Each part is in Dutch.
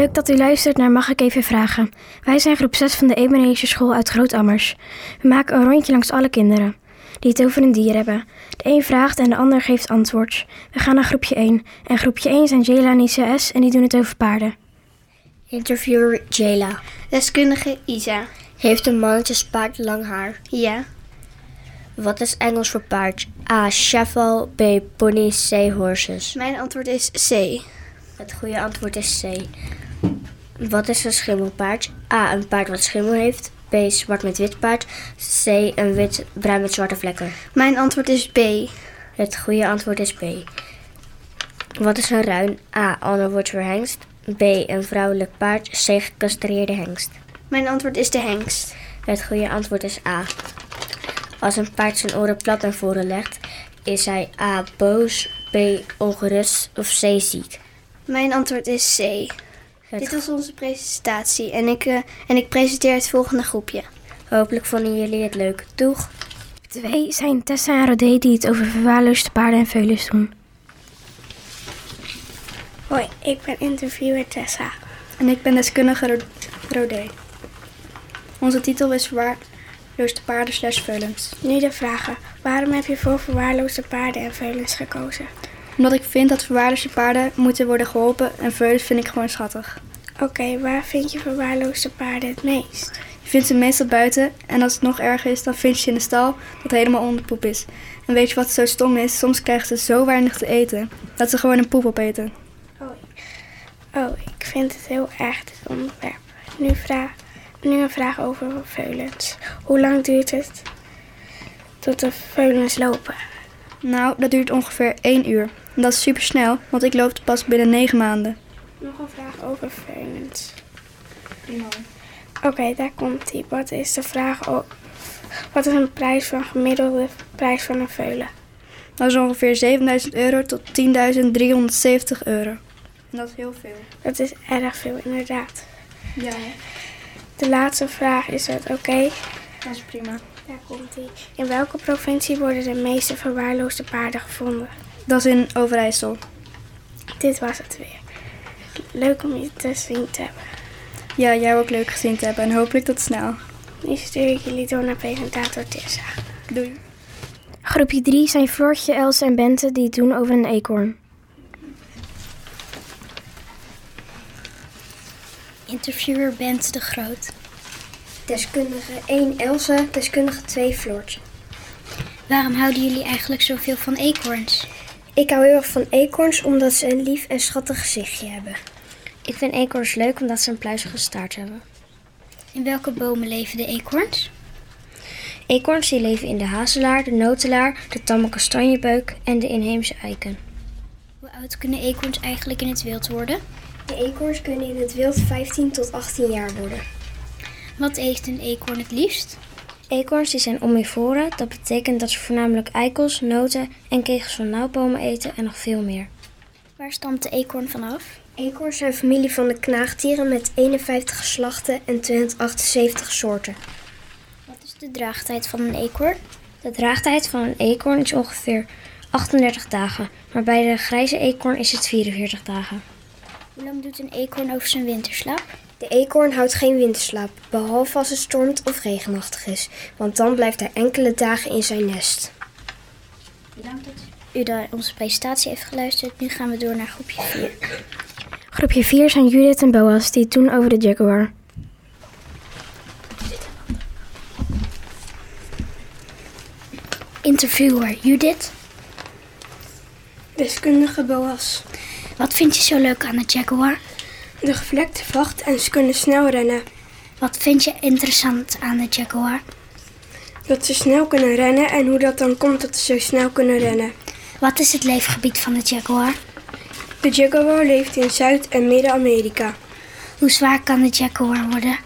Leuk dat u luistert naar Mag ik even vragen. Wij zijn groep 6 van de Ebenezer School uit Grootammers. We maken een rondje langs alle kinderen die het over een dier hebben. De een vraagt en de ander geeft antwoord. We gaan naar groepje 1. En groepje 1 zijn Jela en Isa S. en die doen het over paarden. Interviewer Jayla. Deskundige Isa. Heeft een mannetjespaard lang haar? Ja. Wat is Engels voor paard? A. Cheval. B. Pony. C. Horses. Mijn antwoord is C. Het goede antwoord is C. Wat is een schimmelpaard? A. Een paard wat schimmel heeft. B. Zwart met wit paard. C. Een wit bruin met zwarte vlekken. Mijn antwoord is B. Het goede antwoord is B. Wat is een ruin? A. Ander woord voor hengst. B. Een vrouwelijk paard. C. Gecastreerde hengst. Mijn antwoord is de hengst. Het goede antwoord is A. Als een paard zijn oren plat naar voren legt, is hij A. boos, B. ongerust of C. ziek. Mijn antwoord is C. Het Dit was onze presentatie en ik, eh, en ik presenteer het volgende groepje. Hopelijk vonden jullie het leuk. Doeg! Twee zijn Tessa en Rodé die het over verwaarloosde paarden en veulens doen. Hoi, ik ben interviewer Tessa. En ik ben deskundige Ro- Rodé. Onze titel is Verwaarloosde paarden slash veulens. Nu de vragen. Waarom heb je voor verwaarloosde paarden en veulens gekozen? Omdat ik vind dat verwaarloosde paarden moeten worden geholpen en veulens vind ik gewoon schattig. Oké, waar vind je verwaarloosde paarden het meest? Je vindt ze meestal buiten en als het nog erger is, dan vind je ze in de stal dat helemaal onder poep is. En weet je wat zo stom is? Soms krijgen ze zo weinig te eten dat ze gewoon een poep opeten. Oh, ik vind het heel erg dit onderwerp. Nu, vraag, nu een vraag over veulens. Hoe lang duurt het tot de veulens lopen? Nou, dat duurt ongeveer 1 uur. En dat is super snel, want ik loop pas binnen 9 maanden. Nog een vraag over veulens. Oké, daar komt ie. Wat is de vraag o- Wat is een prijs van gemiddelde prijs van een veulen? Dat is ongeveer 7000 euro tot 10.370 euro. En dat is heel veel. Dat is erg veel, inderdaad. Ja, De laatste vraag is het oké. dat is prima. Daar komt ie. In welke provincie worden de meeste verwaarloosde paarden gevonden? Dat is in Overijssel. Dit was het weer. Leuk om je te zien te hebben. Ja, jou ook leuk gezien te hebben en hopelijk tot snel. Nu stuur ik jullie door naar presentator Tessa. Doei. Groepje 3 zijn Floortje, Els en Bente die het doen over een eekhoorn. Interviewer Bent de Groot. Deskundige 1 Elsa, deskundige 2 Floortje. Waarom houden jullie eigenlijk zoveel van eekhoorns? Ik hou heel erg van eekhoorns omdat ze een lief en schattig gezichtje hebben. Ik vind eekhoorns leuk omdat ze een pluizige staart hebben. In welke bomen leven de eekhoorns? Eekhoorns die leven in de hazelaar, de notelaar, de tamme kastanjebeuk en de inheemse eiken. Hoe oud kunnen eekhoorns eigenlijk in het wild worden? De eekhoorns kunnen in het wild 15 tot 18 jaar worden. Wat eet een eekhoorn het liefst? Eekhoorns die zijn omnivoren, dat betekent dat ze voornamelijk eikels, noten en kegels van nauwbomen eten en nog veel meer. Waar stamt de eekhoorn vanaf? Eekhoorns zijn familie van de knaagdieren met 51 geslachten en 278 soorten. Wat is de draagtijd van een eekhoorn? De draagtijd van een eekhoorn is ongeveer 38 dagen, maar bij de grijze eekhoorn is het 44 dagen. Hoe lang doet een eekhoorn over zijn winterslaap? De eekhoorn houdt geen winterslaap, behalve als het stormt of regenachtig is, want dan blijft hij enkele dagen in zijn nest. Bedankt dat u naar onze presentatie heeft geluisterd. Nu gaan we door naar groepje 4. Groepje 4 zijn Judith en Boas die het doen over de Jaguar. Interviewer Judith. Deskundige Boas. Wat vind je zo leuk aan de Jaguar? De gevlekte vacht en ze kunnen snel rennen. Wat vind je interessant aan de Jaguar? Dat ze snel kunnen rennen en hoe dat dan komt dat ze zo snel kunnen rennen. Wat is het leefgebied van de Jaguar? De Jaguar leeft in Zuid- en Midden-Amerika. Hoe zwaar kan de Jaguar worden?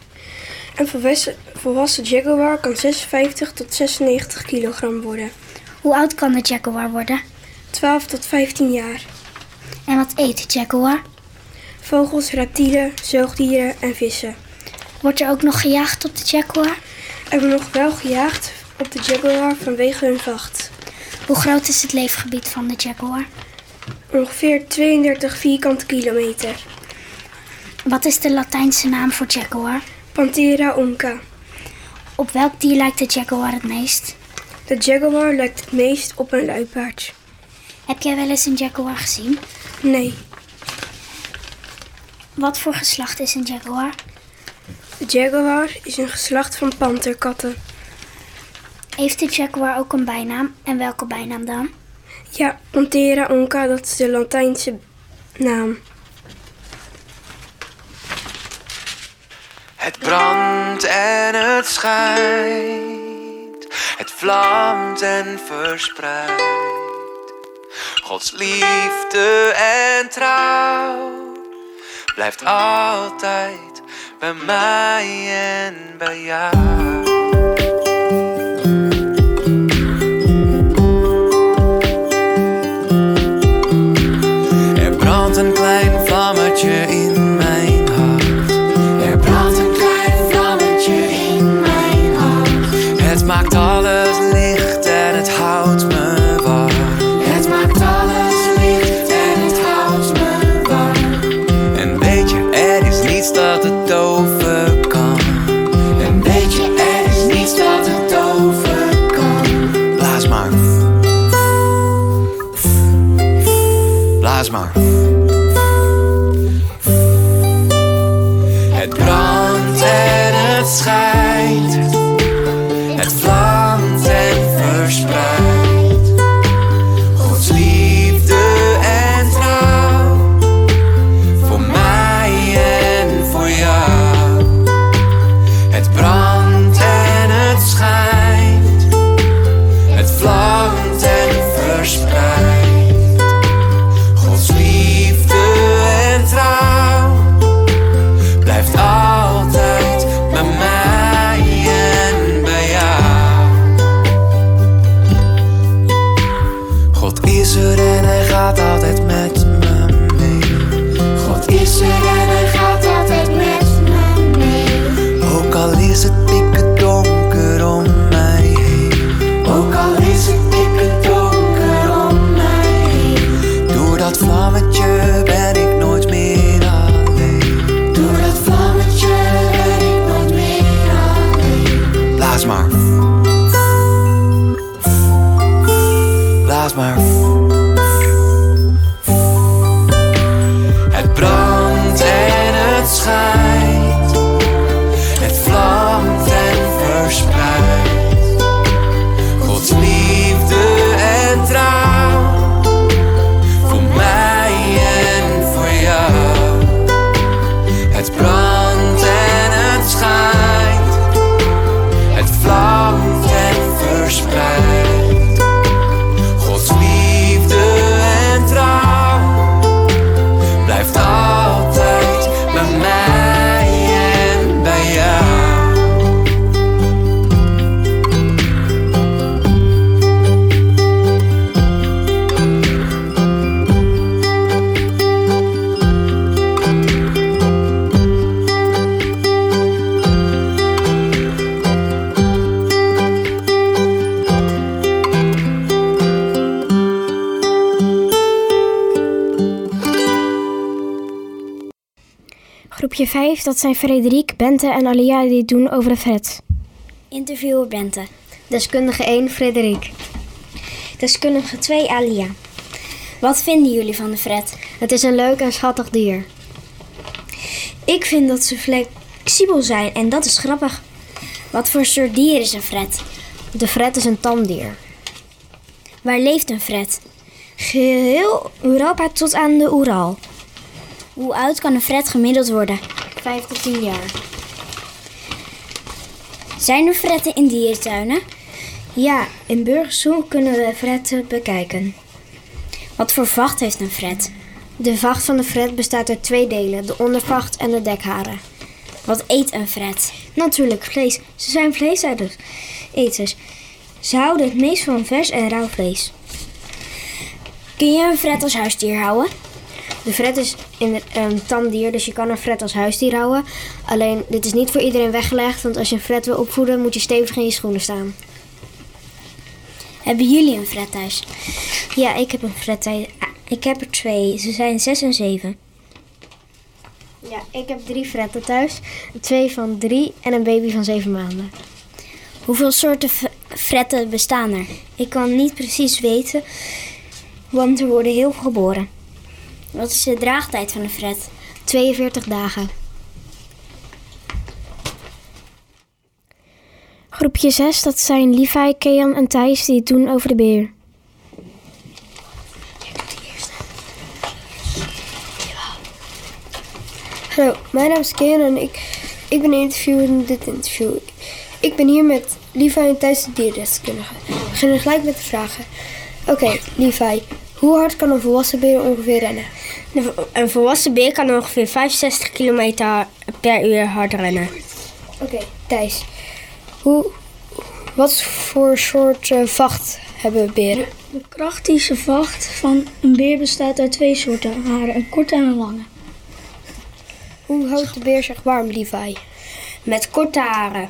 Een volwassen, volwassen Jaguar kan 56 tot 96 kilogram worden. Hoe oud kan de Jaguar worden? 12 tot 15 jaar. En wat eet de Jaguar? Vogels, reptielen, zoogdieren en vissen. Wordt er ook nog gejaagd op de Jaguar? Er wordt nog wel gejaagd op de Jaguar vanwege hun vacht. Hoe groot is het leefgebied van de Jaguar? Ongeveer 32 vierkante kilometer. Wat is de Latijnse naam voor jaguar? Panthera onca. Op welk dier lijkt de jaguar het meest? De jaguar lijkt het meest op een luipaard. Heb jij wel eens een jaguar gezien? Nee, Wat voor geslacht is een jaguar? de jaguar is een geslacht van panterkatten. Heeft de jaguar ook een bijnaam? En welke bijnaam dan? Ja, Panthera onca, dat is de Latijnse naam. Het brandt en het schijnt, het vlamt en verspreidt. Gods liefde en trouw blijft altijd bij mij en bij jou. Er brandt een klein vlammetje in mijn hart. Er brandt een klein vlammetje in mijn hart. Het maakt alles en Groepje 5, dat zijn Frederik, Bente en Alia die het doen over de Fred. Interviewer Bente. Deskundige 1, Frederik. Deskundige 2 Alia. Wat vinden jullie van de Fred? Het is een leuk en schattig dier. Ik vind dat ze flexibel zijn en dat is grappig. Wat voor soort dier is een Fred? De Fred is een tamdier. Waar leeft een Fred? Geheel Europa tot aan de Oeral. Hoe oud kan een Fred gemiddeld worden? 5 tot 10 jaar. Zijn er fretten in dierentuinen? Ja, in Burgersoel kunnen we fretten bekijken. Wat voor vacht heeft een fret? De vacht van de Fred bestaat uit twee delen: de ondervacht en de dekharen. Wat eet een fret? Natuurlijk, vlees. Ze zijn vleeseters. Eters. Ze houden het meest van vers en rauw vlees. Kun je een fret als huisdier houden? De Fred is in een tamdier, dus je kan een Fred als huisdier houden. Alleen, dit is niet voor iedereen weggelegd, want als je een Fred wil opvoeden, moet je stevig in je schoenen staan. Hebben jullie een fret thuis? Ja, ik heb een fret. Ik heb er twee. Ze zijn zes en zeven. Ja, ik heb drie fretten thuis. Twee van drie en een baby van zeven maanden. Hoeveel soorten fretten bestaan er? Ik kan niet precies weten, want er worden heel veel geboren. Wat is de draagtijd van een fret? 42 dagen. Groepje 6, dat zijn Levi, Kean en Thijs die het doen over de beer. Hallo, mijn naam is Kean en ik, ik ben interviewer in dit interview. Ik ben hier met Levi en Thijs de dierendeskundige. We beginnen gelijk met de vragen. Oké, Levi, hoe hard kan een volwassen beer ongeveer rennen? Een volwassen beer kan ongeveer 65 km per uur hard rennen. Oké, Thijs, hoe, wat voor soort eh, vacht hebben beren? De krachtige vacht van een beer bestaat uit twee soorten haren, een korte en een lange. Hoe houdt de beer zich warm, Levi? Met korte haren.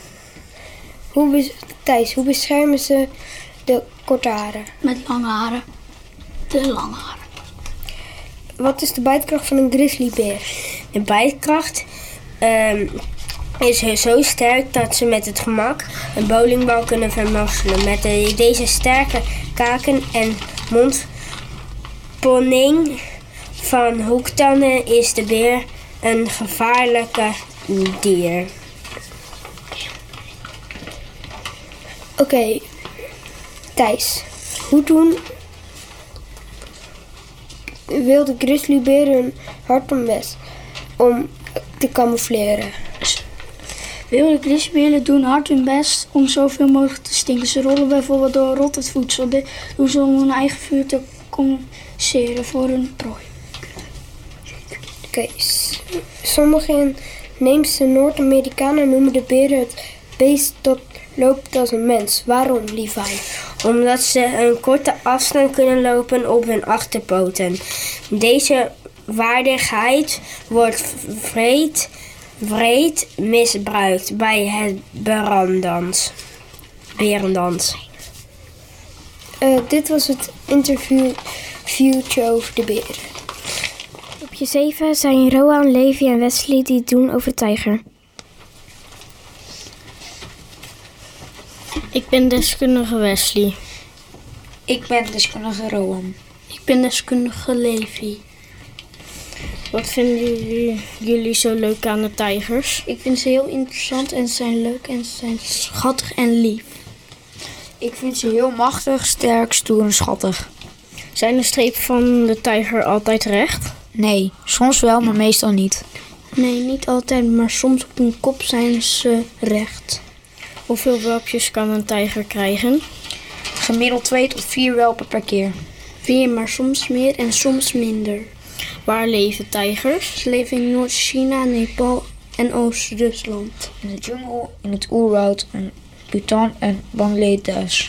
Hoe Thijs, hoe beschermen ze de korte haren? Met lange haren. Lange haren. Wat is de bijtkracht van een grizzlybeer? De bijtkracht ehm, is zo sterk dat ze met het gemak een bowlingbal kunnen vermorzelen. Met de- deze sterke kaken en mondponning van hoektanden is de beer een gevaarlijke dier. Oké, Thijs, hoe doen wilde grizzlyberen hun hard hun best om te camoufleren? Wilde grizzlyberen doen hard hun best om zoveel mogelijk te stinken. Ze rollen bijvoorbeeld door rottend voedsel. Dit doen ze om hun eigen vuur te compenseren voor hun prooi. Oké, s- sommige inheemse Noord-Amerikanen noemen de beren het beest dat loopt als een mens. Waarom, Levi? Omdat ze een korte afstand kunnen lopen op hun achterpoten. Deze waardigheid wordt vreed, misbruikt bij het berandans. Berendans. Eh, dit was het interview viewtje over de beren. Groepje 7 zijn Roan, Levi en Wesley die doen over tijger. Ik ben deskundige Wesley. Ik ben deskundige Rowan. Ik ben deskundige Levi. Wat vinden jullie, jullie zo leuk aan de tijgers? Ik vind ze heel interessant en ze zijn leuk en ze zijn schattig en lief. Ik vind ze heel machtig, sterk, stoer en schattig. Zijn de strepen van de tijger altijd recht? Nee, soms wel, maar meestal niet. Nee, niet altijd, maar soms op hun kop zijn ze recht. Hoeveel welpjes kan een tijger krijgen? Gemiddeld 2 tot 4 welpen per keer. Vier, maar soms meer en soms minder. Waar leven tijgers? Ze leven in Noord-China, Nepal en Oost-Rusland. In de jungle, in het oerwoud, in Bhutan en Bangladesh.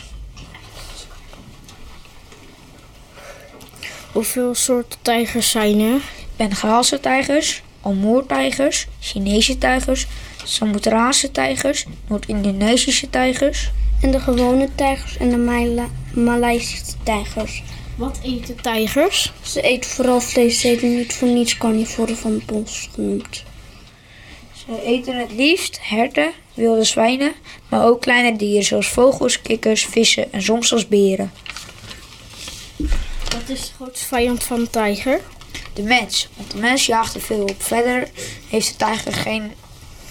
Hoeveel soorten tijgers zijn er? Bengaalse tijgers, Amur-tijgers, Chinese tijgers, Sumatraanse tijgers, Noord-Indonesische tijgers. En de gewone tijgers en de Mala- Maleisische tijgers. Wat eten tijgers? Ze eten vooral vlees, ze eten niet voor niets carnivoren van het bos genoemd. Ze eten het liefst herten, wilde zwijnen, maar ook kleine dieren zoals vogels, kikkers, vissen en soms zelfs beren. Wat is de grootste vijand van een tijger? De mens, want de mens jaagt er veel op. Verder heeft de tijger geen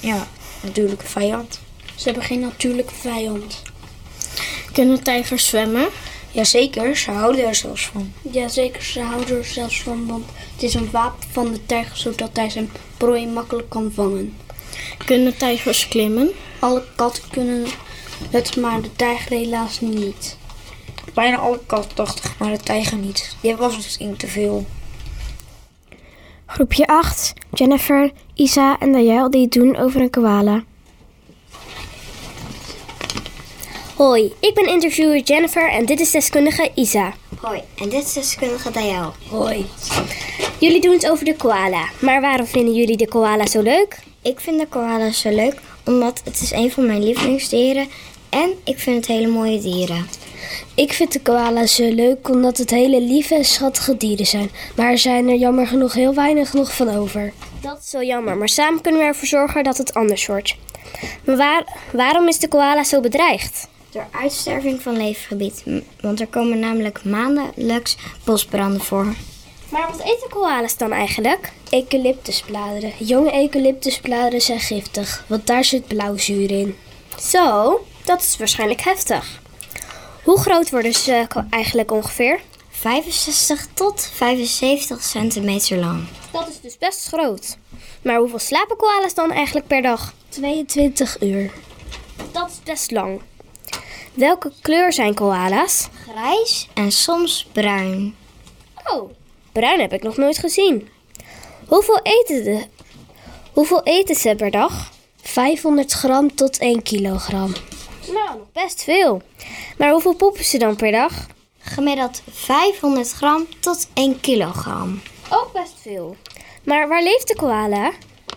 ja, natuurlijke vijand. Ze hebben geen natuurlijke vijand. Kunnen tijgers zwemmen? Jazeker, ze houden er zelfs van. Jazeker, ze houden er zelfs van, want het is een wapen van de tijger zodat hij zijn prooi makkelijk kan vangen. Kunnen tijgers klimmen? Alle katten kunnen het, maar de tijger helaas niet. Bijna alle katachtig, maar de tijger niet. Die was misschien te veel. Groepje 8, Jennifer, Isa en Dayel die het doen over een koala. Hoi, ik ben interviewer Jennifer en dit is deskundige Isa. Hoi, en dit is deskundige Dayal. Hoi. Jullie doen het over de koala. Maar waarom vinden jullie de koala zo leuk? Ik vind de koala zo leuk omdat het is een van mijn lievelingsdieren en ik vind het hele mooie dieren. Ik vind de koala zo leuk omdat het hele lieve en schattige dieren zijn. Maar er zijn er jammer genoeg heel weinig nog van over. Dat is wel jammer, maar samen kunnen we ervoor zorgen dat het anders wordt. Maar waar, waarom is de koala zo bedreigd? Door uitsterving van leefgebied. Want er komen namelijk maandelijks bosbranden voor. Maar wat eten koala's dan eigenlijk? Eucalyptusbladeren. Jonge eucalyptusbladeren zijn giftig, want daar zit blauwzuur in. Zo, dat is waarschijnlijk heftig. Hoe groot worden ze eigenlijk ongeveer? 65 tot 75 centimeter lang. Dat is dus best groot. Maar hoeveel slapen koala's dan eigenlijk per dag? 22 uur. Dat is best lang. Welke kleur zijn koala's? Grijs en soms bruin. Oh, bruin heb ik nog nooit gezien. Hoeveel eten, de, hoeveel eten ze per dag? 500 gram tot 1 kilogram. Nou, nog best veel. Maar hoeveel poepen ze dan per dag? Gemiddeld 500 gram tot 1 kilogram. Ook best veel. Maar waar leeft de koala?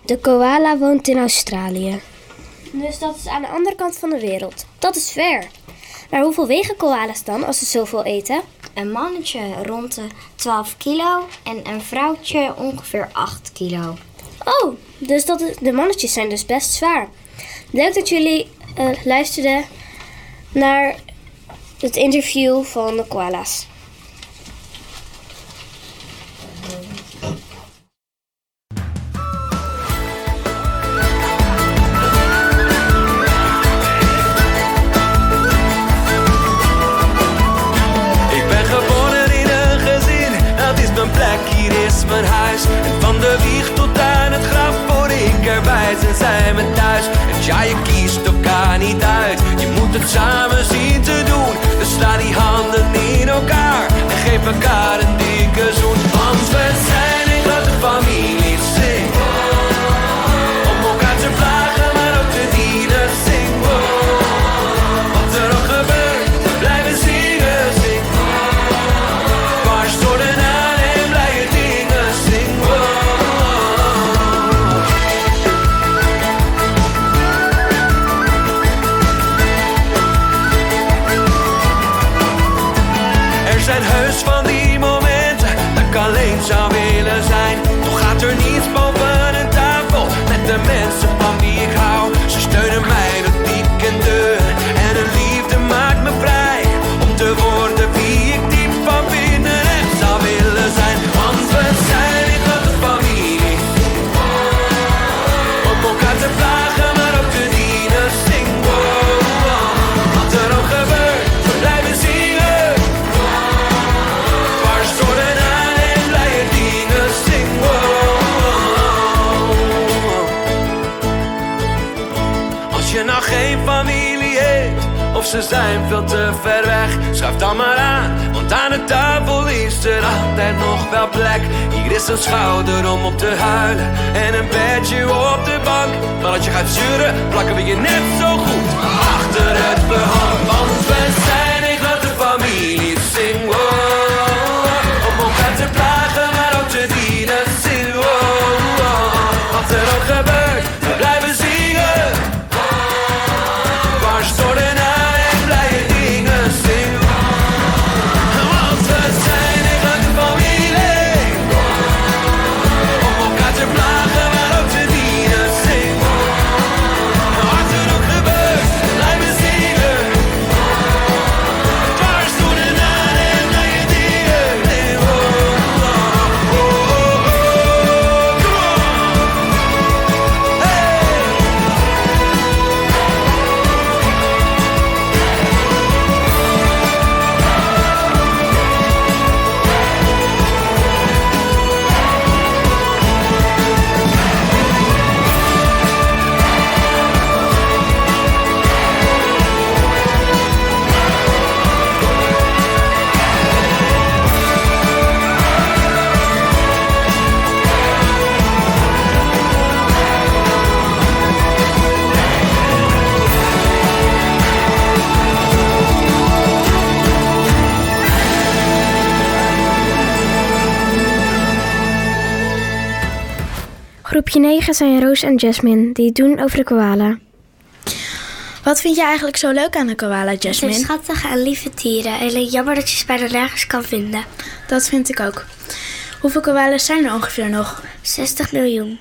De koala woont in Australië. Dus dat is aan de andere kant van de wereld. Dat is ver. Maar hoeveel wegen koala's dan als ze zoveel eten? Een mannetje rond de 12 kilo en een vrouwtje ongeveer 8 kilo. Oh, dus dat de mannetjes zijn dus best zwaar. Leuk dat jullie eh, luisterden naar het interview van de koala's. Elkaar een dikke zoen. Want we zijn een grote familie, zing. Om elkaar te plagen, maar ook te dienen, zing. Wat er ook gebeurt, we blijven zingen, zing. Barst door de aan en blije dingen, zing. Er zijn heus van of ze zijn veel te ver weg, schuif dan maar aan, want aan de tafel is er altijd nog wel plek. Hier is een schouder om op te huilen en een bedje op de bank. Maar als je gaat zeuren, plakken we je net zo goed achter het behang. Want Groepje 9 zijn Roos en Jasmine, die het doen over de koala. Wat vind je eigenlijk zo leuk aan de koala, Ze zijn Jasmine? schattige en lieve dieren. Alleen jammer dat je ze bijna nergens kan vinden. Dat vind ik ook. Hoeveel koalas zijn er ongeveer nog? 60 miljoen.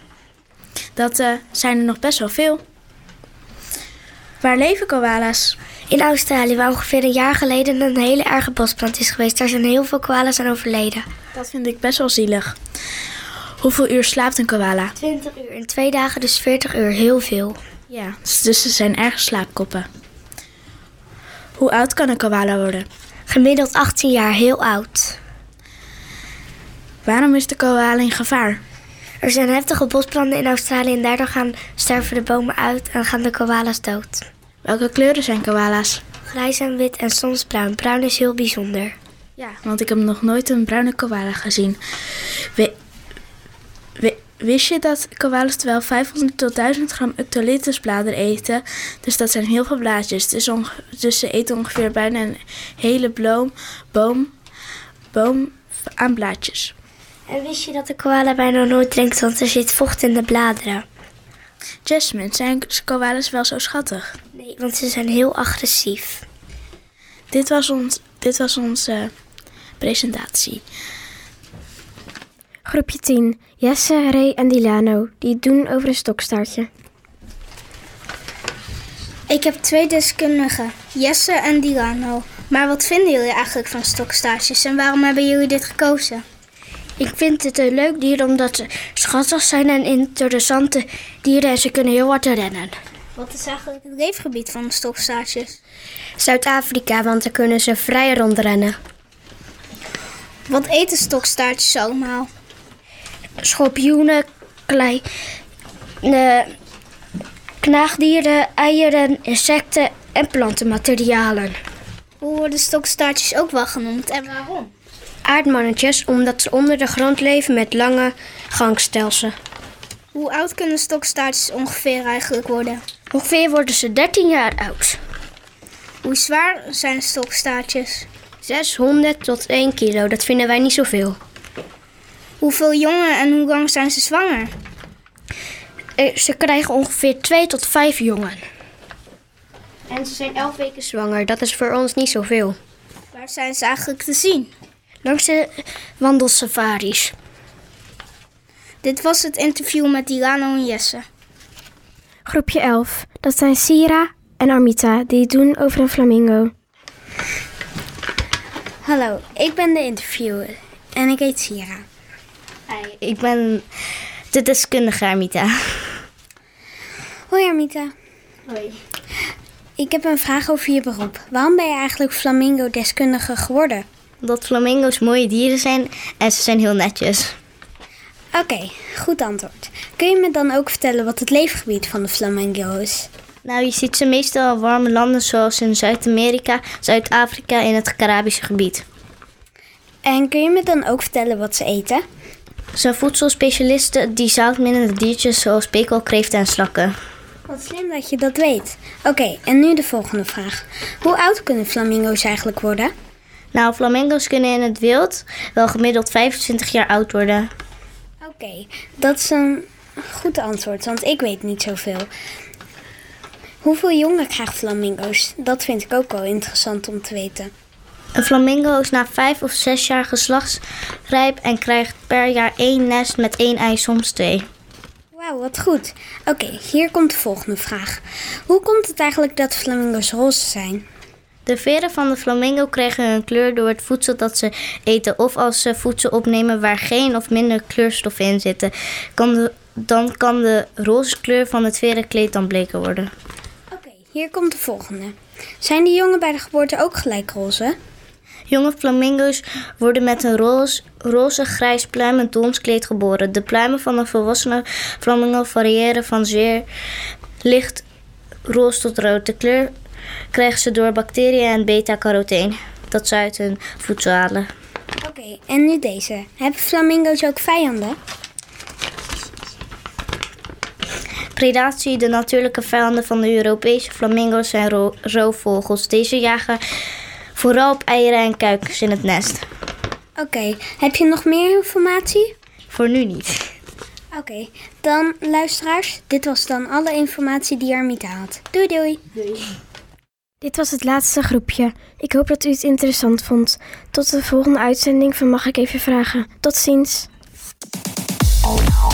Dat eh, zijn er nog best wel veel. Waar leven koala's? In Australië, waar ongeveer een jaar geleden een hele erge bosbrand is geweest. Daar zijn heel veel koala's aan overleden. Dat vind ik best wel zielig. Hoeveel uur slaapt een koala? 20 uur in twee dagen, dus 40 uur. Heel veel. Ja, dus ze zijn erg slaapkoppen. Hoe oud kan een koala worden? Gemiddeld 18 jaar, heel oud. Waarom is de koala in gevaar? Er zijn heftige bosbranden in Australië en daardoor gaan sterven de bomen uit en gaan de koala's dood. Welke kleuren zijn koala's? Grijs en wit en soms bruin. Bruin is heel bijzonder. Ja, want ik heb nog nooit een bruine koala gezien. We- we- wist je dat koala's wel 500 tot 1000 gram eucalyptusbladeren eten? Dus dat zijn heel veel blaadjes. Dus, dus ze eten ongeveer bijna een hele bloem, boom, boom aan blaadjes. En wist je dat de koala bijna nooit drinkt, want er zit vocht in de bladeren? Jasmine, zijn koala's wel zo schattig? Nee, want ze zijn heel agressief. Dit was, ons, dit was onze presentatie. Groepje 10. Jesse, Ray en Dilano. Die doen over een stokstaartje. Ik heb twee deskundigen, Jesse en Dilano. Maar wat vinden jullie eigenlijk van stokstaartjes en waarom hebben jullie dit gekozen? Ik vind het een leuk dier omdat ze schattig zijn en interessante dieren en ze kunnen heel hard rennen. Wat is eigenlijk het leefgebied van de stokstaartjes? Zuid-Afrika, want daar kunnen ze vrij rondrennen. Wat eten stokstaartjes allemaal? Schorpioenen, klei, knaagdieren, eieren, insecten en plantenmaterialen. Hoe worden stokstaartjes ook wel genoemd en waarom? Aardmannetjes, omdat ze onder de grond leven met lange gangstelsen. Hoe oud kunnen stokstaartjes ongeveer eigenlijk worden? Ongeveer worden ze 13 jaar oud. Hoe zwaar zijn stokstaartjes? 600 tot 1 kilo, dat vinden wij niet zoveel. Hoeveel jongen en hoe lang zijn ze zwanger? Eh, Ze krijgen ongeveer 2 tot 5 jongen. En ze zijn 11 weken zwanger, dat is voor ons niet zoveel. Waar zijn ze eigenlijk te zien? Langs de wandelsafaris. Dit was het interview met Dilano en Jesse. Groepje 11. Dat zijn Sira en Armita. Die het doen over een flamingo. Hallo, ik ben de interviewer en ik heet Sira. Ik ben de deskundige Armita. Hoi Armita. Hoi. Ik heb een vraag over je beroep. Waarom ben je eigenlijk flamingo-deskundige geworden? Omdat flamingo's mooie dieren zijn en ze zijn heel netjes. Oké, goed antwoord. Kun je me dan ook vertellen wat het leefgebied van de flamingo is? Nou, je ziet ze meestal in warme landen zoals in Zuid-Amerika, Zuid-Afrika en het Caribische gebied. En kun je me dan ook vertellen wat ze eten? Zijn voedselspecialisten die zoutminnende diertjes zoals pekelkreeften en slakken. Wat slim dat je dat weet. Oké, en nu de volgende vraag. Hoe oud kunnen flamingo's eigenlijk worden? Nou, flamingo's kunnen in het wild wel gemiddeld 25 jaar oud worden. Oké, dat is een goed antwoord, want ik weet niet zoveel. Hoeveel jongen krijgen flamingo's? Dat vind ik ook wel interessant om te weten. Een flamingo is na 5 of 6 jaar geslachtsrijp en krijgt per jaar één nest met één ei, soms twee. Wauw, wat goed. Oké, hier komt de volgende vraag. Hoe komt het eigenlijk dat flamingo's roze zijn? De veren van de flamingo krijgen hun kleur door het voedsel dat ze eten of als ze voedsel opnemen waar geen of minder kleurstoffen in zitten. Kan de, dan kan de roze kleur van het verenkleed dan bleker worden. Oké, hier komt de volgende. Zijn die jongen bij de geboorte ook gelijk roze? Jonge flamingo's worden met een roze, roze grijs pluimend donskleed geboren. De pluimen van een volwassene flamingo variëren van zeer licht roze tot rood. De kleur krijgen ze door bacteriën en beta-carotene dat ze uit hun voedsel halen. Oké, en nu deze. Hebben flamingo's ook vijanden? Predatie, de natuurlijke vijanden van de Europese flamingo's zijn ro- roofvogels. Deze jagen Vooral op eieren en kuikens in het nest. Oké, heb je nog meer informatie? Voor nu niet. Oké, dan luisteraars, dit was dan alle informatie die Armita had. Doei doei! doei. Dit was het laatste groepje. Ik hoop dat u het interessant vond. Tot de volgende uitzending van Mag ik even vragen. Tot ziens. Oh, no.